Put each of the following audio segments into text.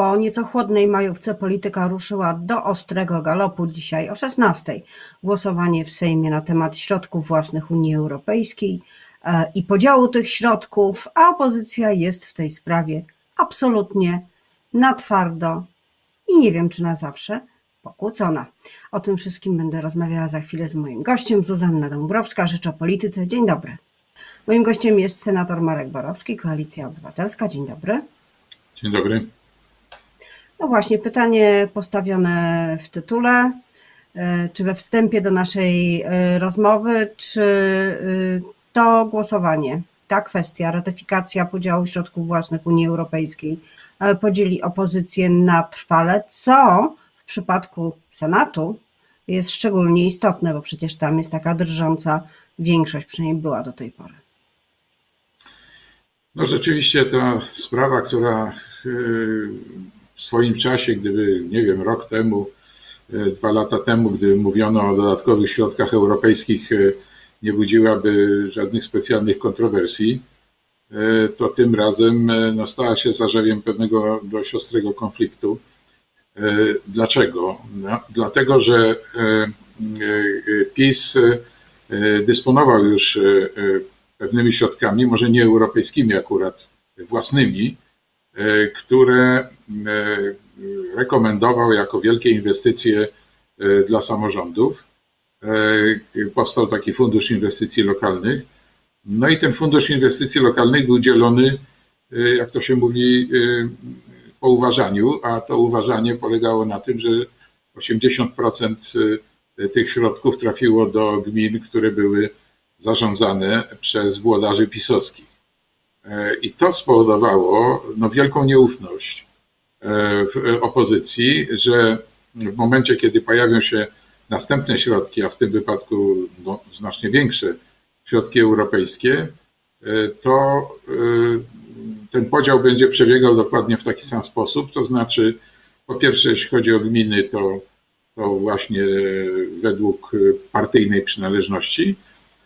Po nieco chłodnej majówce polityka ruszyła do ostrego galopu dzisiaj o 16:00. Głosowanie w Sejmie na temat środków własnych Unii Europejskiej e, i podziału tych środków, a opozycja jest w tej sprawie absolutnie na twardo i nie wiem czy na zawsze pokłócona. O tym wszystkim będę rozmawiała za chwilę z moim gościem, Zuzanna Dąbrowska, Rzecz o Polityce. Dzień dobry. Moim gościem jest senator Marek Borowski, Koalicja Obywatelska. Dzień dobry. Dzień dobry. No właśnie, pytanie postawione w tytule, e, czy we wstępie do naszej e, rozmowy, czy e, to głosowanie, ta kwestia, ratyfikacja podziału środków własnych Unii Europejskiej podzieli opozycję na trwale, co w przypadku Senatu jest szczególnie istotne, bo przecież tam jest taka drżąca większość, przynajmniej była do tej pory. No rzeczywiście ta sprawa, która w swoim czasie, gdyby, nie wiem, rok temu, e, dwa lata temu, gdy mówiono o dodatkowych środkach europejskich, e, nie budziłaby żadnych specjalnych kontrowersji, e, to tym razem no, stała się zarzewiem pewnego dość ostrego konfliktu. Dlaczego? No, dlatego, że PiS dysponował już pewnymi środkami, może nie europejskimi akurat, własnymi, które rekomendował jako wielkie inwestycje e, dla samorządów. Powstał taki fundusz inwestycji lokalnych. No i ten fundusz inwestycji lokalnych był dzielony, jak to się mówi, po uważaniu, a to uważanie polegało na tym, że 80% tych środków trafiło do gmin, które były zarządzane przez włodarzy pisowskich. E, I to spowodowało no, wielką nieufność e, w opozycji, że w momencie, kiedy pojawią się następne środki, a w tym wypadku no, znacznie większe środki europejskie, e, to ten podział będzie przebiegał dokładnie w taki sam sposób. To znaczy, po pierwsze, jeśli chodzi o gminy, to, to właśnie według partyjnej przynależności,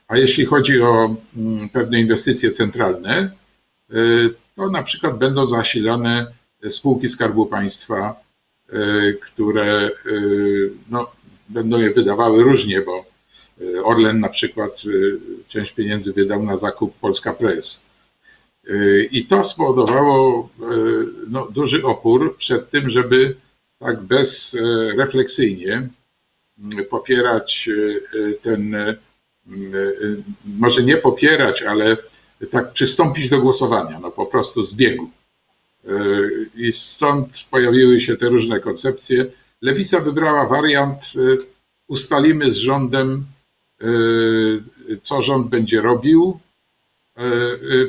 a jeśli chodzi o mm, pewne inwestycje centralne, E, to na przykład będą zasilane spółki Skarbu Państwa, e, które e, no, będą je wydawały różnie, bo Orlen na przykład część pieniędzy wydał na zakup Polska Press. I to spowodowało no, duży opór przed tym, żeby tak bezrefleksyjnie popierać ten, może nie popierać, ale tak przystąpić do głosowania, no po prostu z biegu. E, I stąd pojawiły się te różne koncepcje. Lewica wybrała wariant, e, ustalimy z rządem, e, co rząd będzie robił,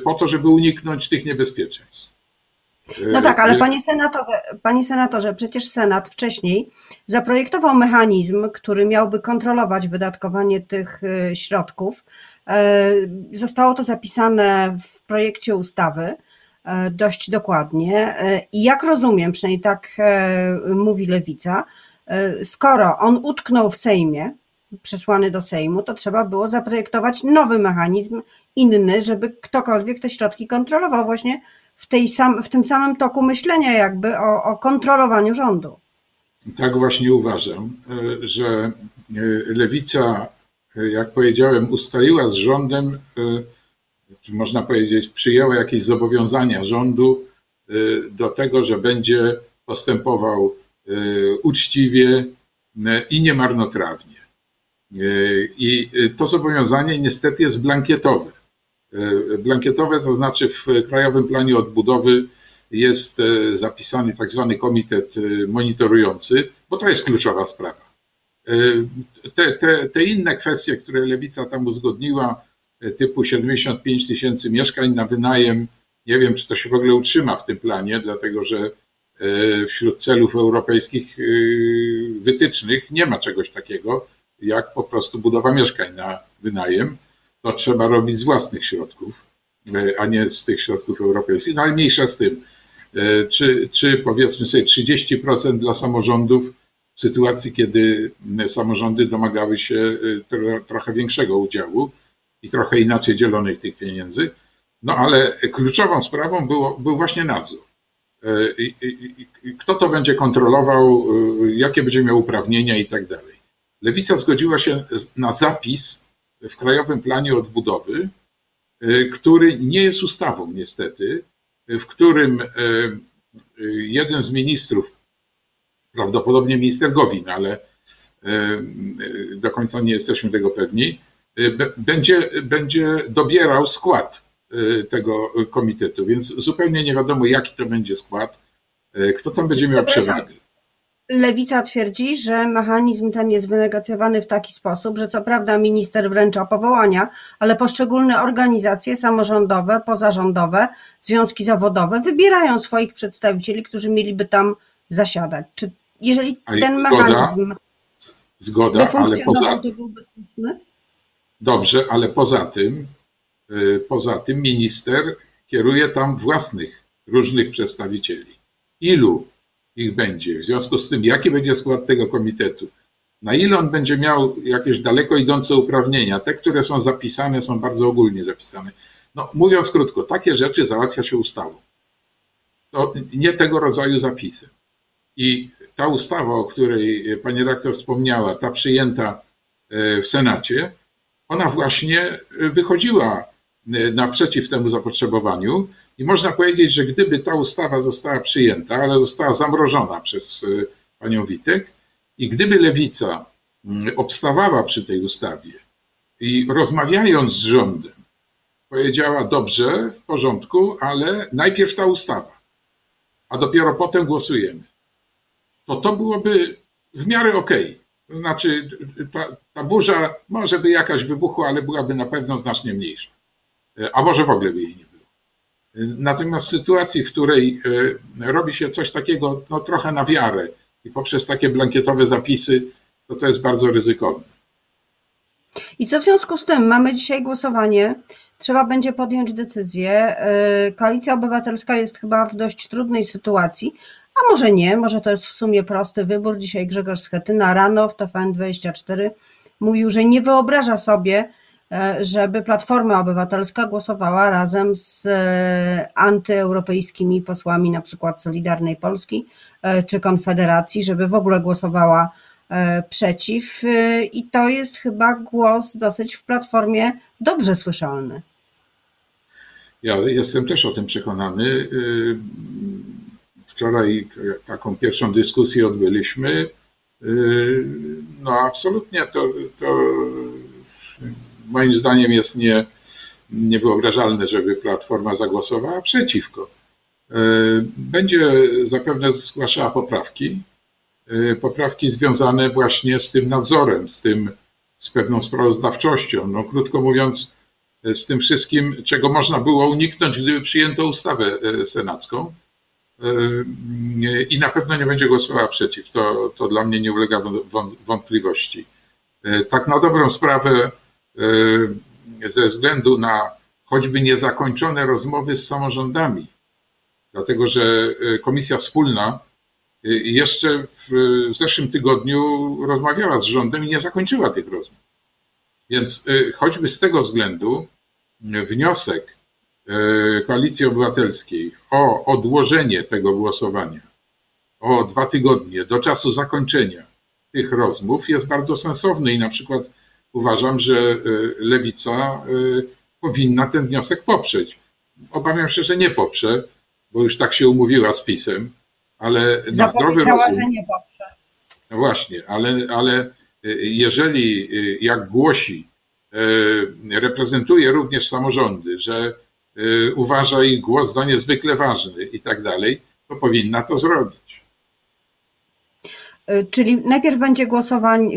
po to, żeby uniknąć tych niebezpieczeństw. No tak, ale panie senatorze, panie senatorze, przecież Senat wcześniej zaprojektował mechanizm, który miałby kontrolować wydatkowanie tych środków, zostało to zapisane w projekcie ustawy dość dokładnie e, i jak rozumiem, przynajmniej tak mówi Lewica, skoro on utknął w Sejmie, przesłany do Sejmu, to trzeba było zaprojektować nowy mechanizm, inny, żeby ktokolwiek te środki kontrolował właśnie w, tej sam, w tym samym toku myślenia jakby o, o kontrolowaniu rządu. Tak właśnie uważam, że Lewica jak powiedziałem, ustaliła z rządem, e, można powiedzieć, przyjęła jakieś zobowiązania rządu e, do tego, że będzie postępował e, uczciwie i niemarnotrawnie. I to zobowiązanie niestety jest blankietowe. Blankietowe to znaczy w Krajowym Planie Odbudowy jest zapisany tak zwany komitet monitorujący, bo to jest kluczowa sprawa. Te, te, te inne kwestie, które lewica tam uzgodniła, typu 75 tysięcy mieszkań na wynajem, nie wiem, czy to się w ogóle utrzyma w tym planie, dlatego że e, wśród celów europejskich e, wytycznych nie ma czegoś takiego, jak po prostu budowa mieszkań na wynajem. To trzeba robić z własnych środków, a nie z tych środków europejskich. No ale mniejsza z tym. Czy, czy powiedzmy sobie 30% dla samorządów, w sytuacji, kiedy samorządy domagały się trochę większego udziału i trochę inaczej dzielonych tych pieniędzy. No ale kluczową sprawą było, był właśnie nadzór. kto to będzie kontrolował, jakie będzie miał uprawnienia i tak dalej. Lewica zgodziła się na zapis w Krajowym Planie Odbudowy, który nie jest ustawą niestety, w którym jeden z ministrów, prawdopodobnie minister Gowin, ale do końca nie jesteśmy tego pewni, będzie, będzie dobierał skład tego komitetu, więc zupełnie nie wiadomo, jaki to będzie skład, kto tam będzie miał przewagę. Lewica twierdzi, że mechanizm ten jest wynegocjowany w taki sposób, że co prawda minister wręcza powołania, ale poszczególne organizacje samorządowe, pozarządowe, związki zawodowe wybierają swoich przedstawicieli, którzy mieliby tam zasiadać. Czy jeżeli ten zgoda, mechanizm zgoda, ale poza Dobrze, ale poza tym y, poza tym minister kieruje tam własnych różnych przedstawicieli. Ilu ich będzie. W związku z tym, jaki będzie skład tego komitetu, na ile on będzie miał jakieś daleko idące uprawnienia, te, które są zapisane, są bardzo ogólnie zapisane. No, mówiąc krótko, takie rzeczy załatwia się ustawą. To nie tego rodzaju zapisy. I ta ustawa, o której pani rektor wspomniała, ta przyjęta e, w Senacie, ona właśnie wychodziła e, naprzeciw temu zapotrzebowaniu i można powiedzieć, że gdyby ta ustawa została przyjęta, ale została zamrożona przez y, panią Witek, i gdyby lewica mm, obstawała przy tej ustawie i rozmawiając z rządem, powiedziała: Dobrze, w porządku, ale najpierw ta ustawa, a dopiero potem głosujemy, to to byłoby w miarę okej. Okay. Znaczy, ta, ta burza może by jakaś wybuchła, ale byłaby na pewno znacznie mniejsza. A może w ogóle by jej nie było. Natomiast w sytuacji, w której e, robi się coś takiego no, trochę na wiarę i poprzez takie blankietowe zapisy, to to jest bardzo ryzykowne. I co w związku z tym? Mamy dzisiaj głosowanie, trzeba będzie podjąć decyzję. E, Koalicja Obywatelska jest chyba w dość trudnej sytuacji, a może nie, może to jest w sumie prosty wybór. Dzisiaj Grzegorz Schetyna rano w TVN24 mówił, że nie wyobraża sobie, E, żeby Platforma Obywatelska głosowała razem z e, antyeuropejskimi posłami, na przykład Solidarnej Polski e, czy Konfederacji, żeby w ogóle głosowała przeciw. I to jest chyba głos dosyć w Platformie dobrze słyszalny. Ja jestem też o tym przekonany. Wczoraj taką pierwszą dyskusję odbyliśmy. No absolutnie to, to moim zdaniem jest nie, niewyobrażalne, żeby Platforma zagłosowała przeciwko. E, będzie zapewne zgłaszała poprawki, e, poprawki związane właśnie z tym nadzorem, z tym, z pewną sprawozdawczością. No, krótko mówiąc, z tym wszystkim, czego można było uniknąć, gdyby przyjęto ustawę senacką. I na pewno nie będzie głosowała przeciw. To, to dla mnie nie ulega wątpliwości. Tak na dobrą sprawę, Y, ze względu na choćby niezakończone rozmowy z samorządami, dlatego że Komisja Wspólna jeszcze w zeszłym tygodniu rozmawiała z rządem i nie zakończyła tych rozmów. Więc choćby z tego względu wniosek Koalicji Obywatelskiej o odłożenie tego głosowania o dwa tygodnie do czasu zakończenia tych rozmów jest bardzo sensowny i na przykład uważam, że y, lewica y, powinna ten wniosek poprzeć. Obawiam się, że nie poprze, bo już tak się umówiła z PiSem, ale na zdrowy rozum. że nie poprze. No właśnie, ale, ale jeżeli, jak głosi, reprezentuje również samorządy, że uważa ich głos za niezwykle ważny i tak dalej, to powinna to zrobić. Y, czyli najpierw będzie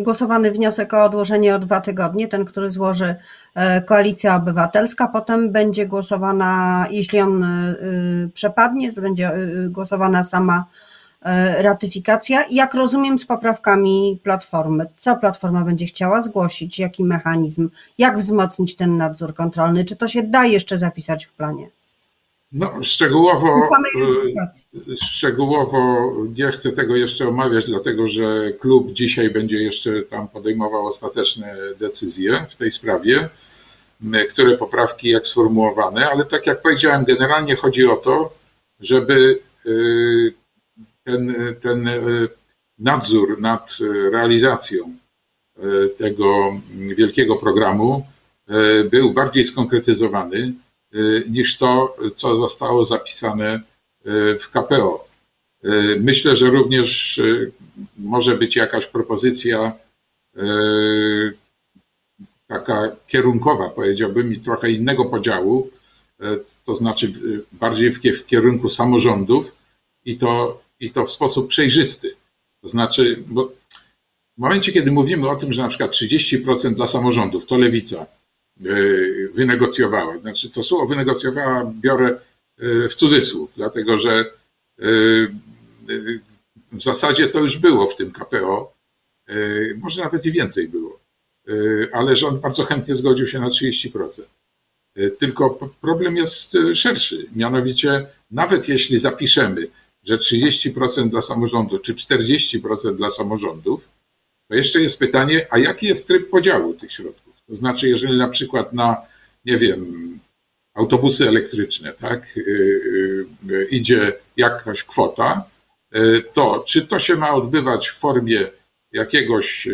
głosowany wniosek o odłożenie o dwa tygodnie, ten, który złoży e, Koalicja Obywatelska, potem będzie głosowana, jeśli on y, przepadnie, będzie y, głosowana sama ratyfikacja. Jak rozumiem, z poprawkami Platformy. Co Platforma będzie chciała zgłosić? Jaki mechanizm? Jak wzmocnić ten nadzór kontrolny? Czy to się da jeszcze zapisać w planie? No, szczegółowo, e, szczegółowo nie chcę tego jeszcze omawiać, dlatego że klub dzisiaj będzie jeszcze tam podejmował ostateczne decyzje w tej sprawie, które poprawki jak sformułowane, ale tak jak powiedziałem, generalnie chodzi o to, żeby ten, ten nadzór nad realizacją tego wielkiego programu był bardziej skonkretyzowany niż to, co zostało zapisane w KPO. Myślę, że również może być jakaś propozycja taka kierunkowa, powiedziałbym, i trochę innego podziału, e, to znaczy bardziej w kierunku samorządów i to, i to w sposób przejrzysty. To znaczy, bo w momencie, kiedy mówimy o tym, że na przykład 30% dla samorządów to lewica e, wynegocjowała, znaczy to słowo wynegocjowała biorę e, w cudzysłów, dlatego że w zasadzie to już było w tym KPO, może nawet i więcej było. Ale rząd bardzo chętnie zgodził się na 30%. Y, tylko problem jest szerszy, mianowicie nawet jeśli zapiszemy, że 30% dla samorządu czy 40% dla samorządów, to jeszcze jest pytanie, a jaki jest tryb podziału tych środków? To znaczy, jeżeli na przykład na, nie wiem, autobusy elektryczne, tak, idzie jakaś kwota, to czy to się ma odbywać w formie jakiegoś e,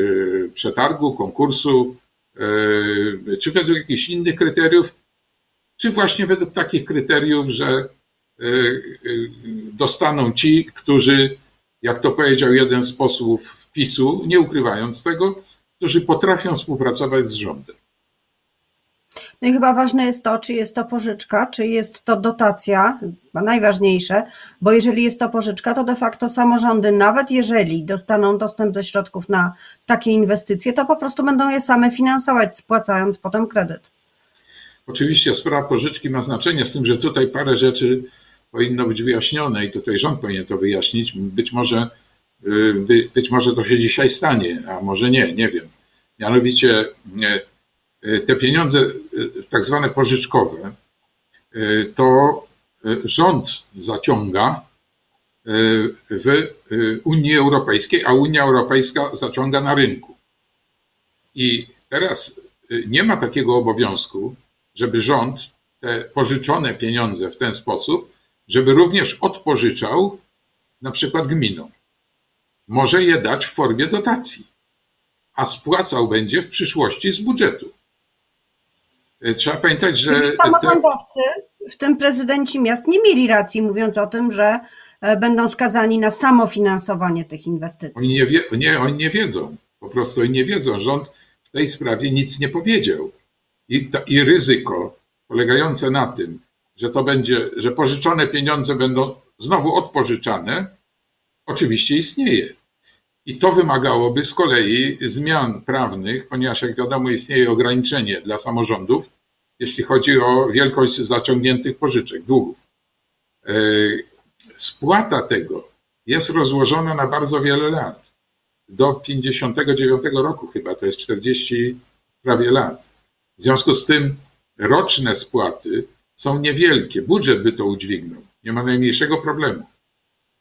przetargu, konkursu, e, czy według jakichś innych kryteriów, czy właśnie według takich kryteriów, że dostaną ci, którzy, jak to powiedział jeden z posłów PiSu, nie ukrywając tego, którzy potrafią współpracować z rządem. No i chyba ważne jest to, czy jest to pożyczka, czy jest to dotacja, chyba najważniejsze, bo jeżeli jest to pożyczka, to de facto samorządy, nawet jeżeli dostaną dostęp do środków na takie inwestycje, to po prostu będą je same finansować, spłacając potem kredyt. Oczywiście sprawa pożyczki ma znaczenie, z tym, że tutaj parę rzeczy powinno być wyjaśnione i tutaj rząd powinien to wyjaśnić. Być może, y, być może to się dzisiaj stanie, a może nie, nie wiem. Mianowicie E, te pieniądze tak zwane pożyczkowe, to rząd zaciąga w Unii Europejskiej, a Unia Europejska zaciąga na rynku. I teraz nie ma takiego obowiązku, żeby rząd te pożyczone pieniądze w ten sposób, żeby również odpożyczał na przykład gminom. Może je dać w formie dotacji, a spłacał będzie w przyszłości z budżetu. E, trzeba pamiętać, że. Samorządowcy, w tym prezydenci miast, nie mieli racji, mówiąc o tym, że e, będą skazani na samofinansowanie tych inwestycji. Oni nie, wie, nie, oni nie wiedzą. Po prostu oni nie wiedzą. Rząd w tej sprawie nic nie powiedział. I, to, I ryzyko polegające na tym, że to będzie, że pożyczone pieniądze będą znowu odpożyczane, oczywiście istnieje. I to wymagałoby z kolei zmian prawnych, ponieważ jak wiadomo istnieje ograniczenie dla samorządów, jeśli chodzi o wielkość zaciągniętych pożyczek, długów. E, spłata tego jest rozłożona na bardzo wiele lat. Do 59 roku chyba, to jest 40 prawie lat. W związku z tym roczne spłaty są niewielkie. Budżet by to udźwignął. Nie ma najmniejszego problemu.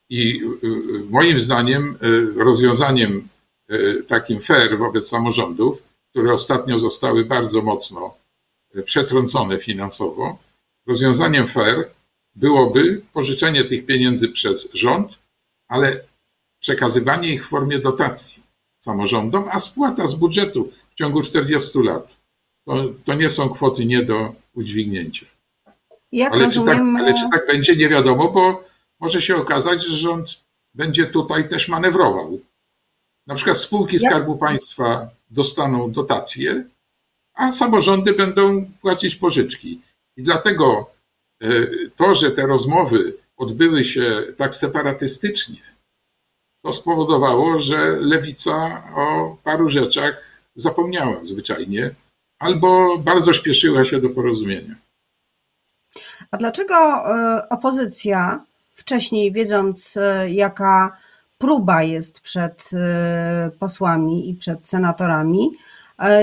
I y, y, moim zdaniem y, rozwiązaniem takim fair wobec samorządów, które ostatnio zostały bardzo mocno przetrącone finansowo, rozwiązaniem fair byłoby pożyczenie tych pieniędzy przez rząd, ale przekazywanie ich w formie dotacji samorządom, a spłata z budżetu w ciągu 40 lat. To, to nie są kwoty nie do udźwignięcia. Jak ale, rozumiem... czy tak, ale czy tak będzie, nie wiadomo, bo może się okazać, że rząd będzie tutaj też manewrował. Na przykład spółki Skarbu Państwa dostaną dotacje, a samorządy będą płacić pożyczki. I dlatego e, to, że te rozmowy odbyły się tak separatystycznie, to spowodowało, że lewica o paru rzeczach zapomniała zwyczajnie albo bardzo śpieszyła się do porozumienia. A dlaczego e, opozycja wcześniej, wiedząc e, jaka próba jest przed e, posłami i przed senatorami,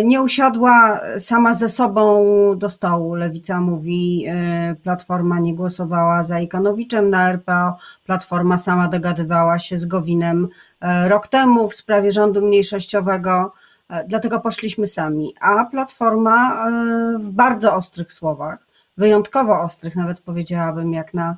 nie usiadła sama ze sobą do stołu. Lewica mówi, Platforma nie głosowała za Ikanowiczem na RPO, Platforma sama dogadywała się z Gowinem rok temu w sprawie rządu mniejszościowego, dlatego poszliśmy sami. A Platforma w bardzo ostrych słowach, wyjątkowo ostrych, nawet powiedziałabym, jak na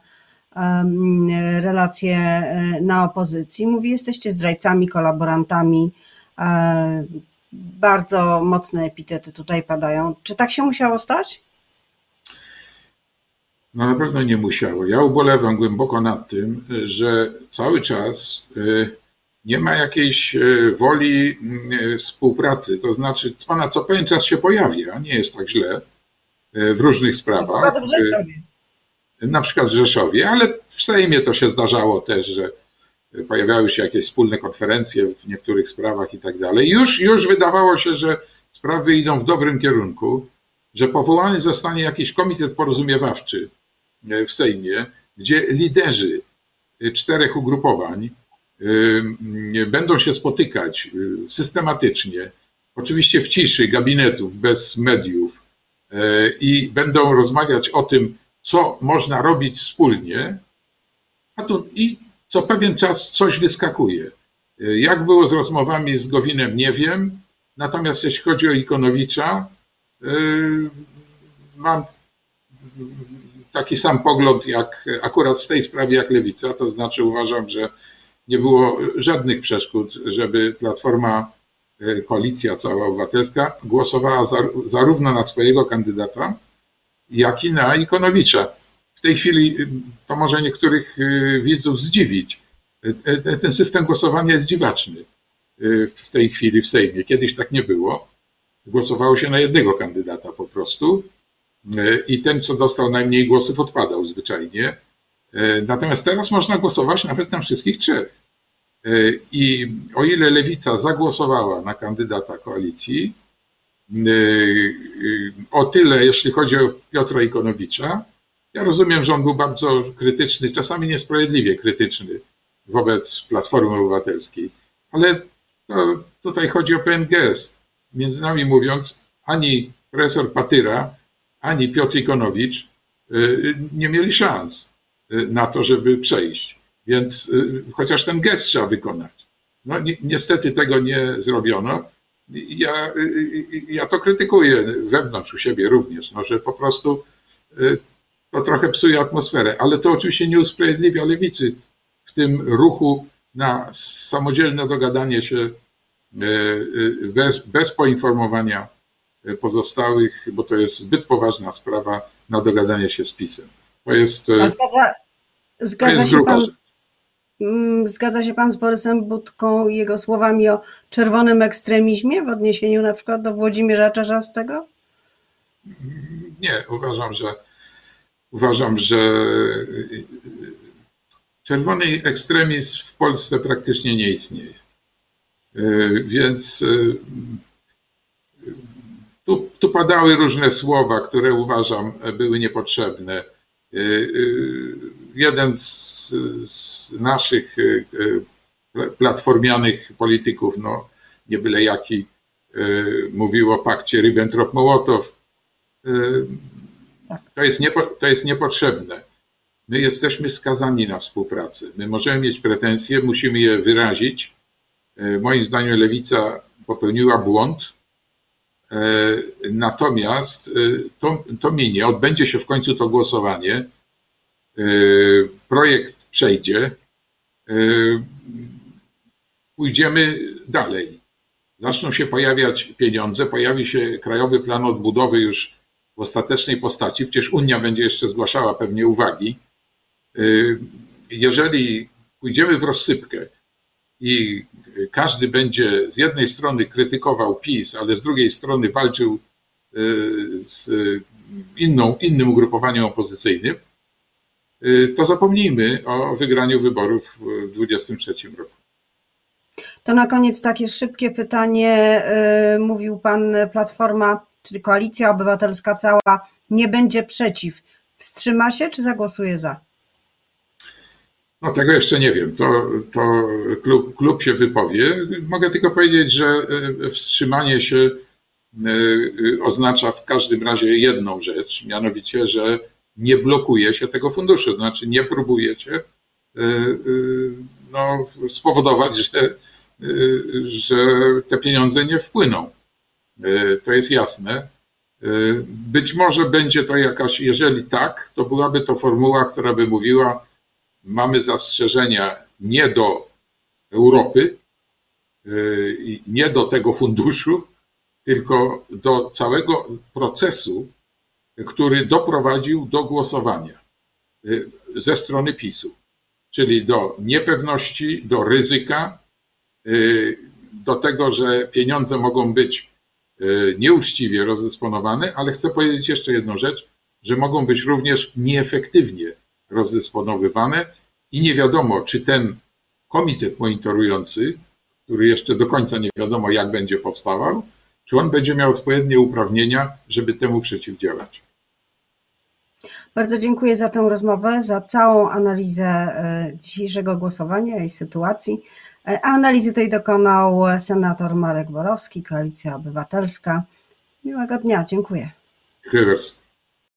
relacje e, na opozycji. Mówi, jesteście zdrajcami, kolaborantami. E, bardzo mocne epitety tutaj padają. Czy tak się musiało stać? No na pewno nie musiało. Ja ubolewam głęboko nad tym, że cały czas e, nie ma jakiejś woli współpracy. To znaczy, ona co pewien czas się pojawia, nie jest tak źle w różnych sprawach na przykład w Rzeszowie, ale w Sejmie to się zdarzało też, że pojawiały się jakieś wspólne konferencje w niektórych sprawach i tak dalej. Już, już wydawało się, że sprawy idą w dobrym kierunku, że powołany zostanie jakiś komitet porozumiewawczy w Sejmie, gdzie liderzy czterech ugrupowań y, będą się spotykać y, systematycznie, oczywiście w ciszy gabinetów, bez mediów y, i będą rozmawiać o tym, co można robić wspólnie, a tu i co pewien czas coś wyskakuje. Jak było z rozmowami z Gowinem, nie wiem. Natomiast jeśli chodzi o Ikonowicza, yy, mam taki sam pogląd jak akurat w tej sprawie jak Lewica, to znaczy uważam, że nie było żadnych przeszkód, żeby Platforma, koalicja cała obywatelska głosowała zarówno na swojego kandydata, jak i na Ikonowicza. W tej chwili y, to może niektórych y, widzów zdziwić. Y, ten system głosowania jest dziwaczny w tej chwili w Sejmie. Kiedyś tak nie było. Głosowało się na jednego kandydata po prostu i ten, co dostał najmniej głosów, odpadał zwyczajnie. Natomiast teraz można głosować nawet na wszystkich trzech. I o ile lewica zagłosowała na kandydata koalicji, Y, y, o tyle, jeśli chodzi o Piotra Ikonowicza. Ja rozumiem, że on był bardzo krytyczny, czasami niesprawiedliwie krytyczny wobec Platformy Obywatelskiej, ale to, tutaj chodzi o pewien gest. Między nami mówiąc, ani profesor Patyra, ani Piotr Ikonowicz y, nie mieli szans na to, żeby przejść. Więc chociaż ten gest trzeba wykonać. No, ni niestety tego nie zrobiono ja, ja to krytykuję wewnątrz u siebie również, no, że po prostu y, to trochę psuje atmosferę, ale to oczywiście nie usprawiedliwia lewicy w tym ruchu na samodzielne dogadanie się y, y, bez, bez poinformowania pozostałych, bo to jest zbyt poważna sprawa na dogadanie się z PiSem. To jest, zgadza, zgadza to jest się pan, zgadza się Pan z Borysem Budką i jego słowami o czerwonym ekstremizmie w odniesieniu na przykład do Włodzimierza Czarzastego? Nie, uważam, że uważam, że czerwony ekstremizm w Polsce praktycznie nie istnieje. Więc tu, tu padały różne słowa, które uważam były niepotrzebne. Jeden z, z naszych y, y, platformianych polityków, no nie byle jaki, y, mówił o pakcie Ribbentrop-Mołotow. To jest, niepo, to jest niepotrzebne. My jesteśmy skazani na współpracę. My możemy mieć pretensje, musimy je wyrazić. Moim zdaniem lewica popełniła błąd. Natomiast to, to minie, odbędzie się w końcu to głosowanie. Projekt przejdzie. Yy, pójdziemy dalej. Zaczną się pojawiać pieniądze, pojawi się Krajowy Plan Odbudowy już w ostatecznej postaci. Przecież Unia będzie jeszcze zgłaszała pewnie uwagi. Yy, jeżeli pójdziemy w rozsypkę i każdy będzie z jednej strony krytykował PiS, ale z drugiej strony walczył z inną, innym ugrupowaniem opozycyjnym, Y, to zapomnijmy o wygraniu wyborów w 2023 roku. To na koniec takie szybkie pytanie. Y, mówił Pan, Platforma, czy Koalicja Obywatelska cała nie będzie przeciw. Wstrzyma się, czy zagłosuje za? No tego jeszcze nie wiem. To, to klub, klub się wypowie. Mogę tylko powiedzieć, że y, wstrzymanie się oznacza w każdym razie jedną rzecz, mianowicie, że nie blokuje się tego funduszu, znaczy nie próbujecie y, y, no, spowodować, że, y, że te pieniądze nie wpłyną. To jest jasne. Być może będzie to jakaś, jeżeli tak, to byłaby to formuła, która by mówiła, mamy zastrzeżenia nie do Europy, nie do tego funduszu, tylko do całego procesu, który doprowadził do głosowania y, ze strony PiSu, czyli do niepewności, do ryzyka, y, do tego, że pieniądze mogą być nieuczciwie rozdysponowane, ale chcę powiedzieć jeszcze jedną rzecz, że mogą być również nieefektywnie rozdysponowywane i nie wiadomo, czy ten komitet monitorujący, który jeszcze do końca nie wiadomo, jak będzie powstawał, czy on będzie miał odpowiednie uprawnienia, żeby temu przeciwdziałać. Bardzo dziękuję za tę rozmowę, za całą analizę e, dzisiejszego głosowania i sytuacji. E, analizy tej dokonał senator Marek Borowski, Koalicja Obywatelska. Miłego dnia, dziękuję. Dziękuję bardzo.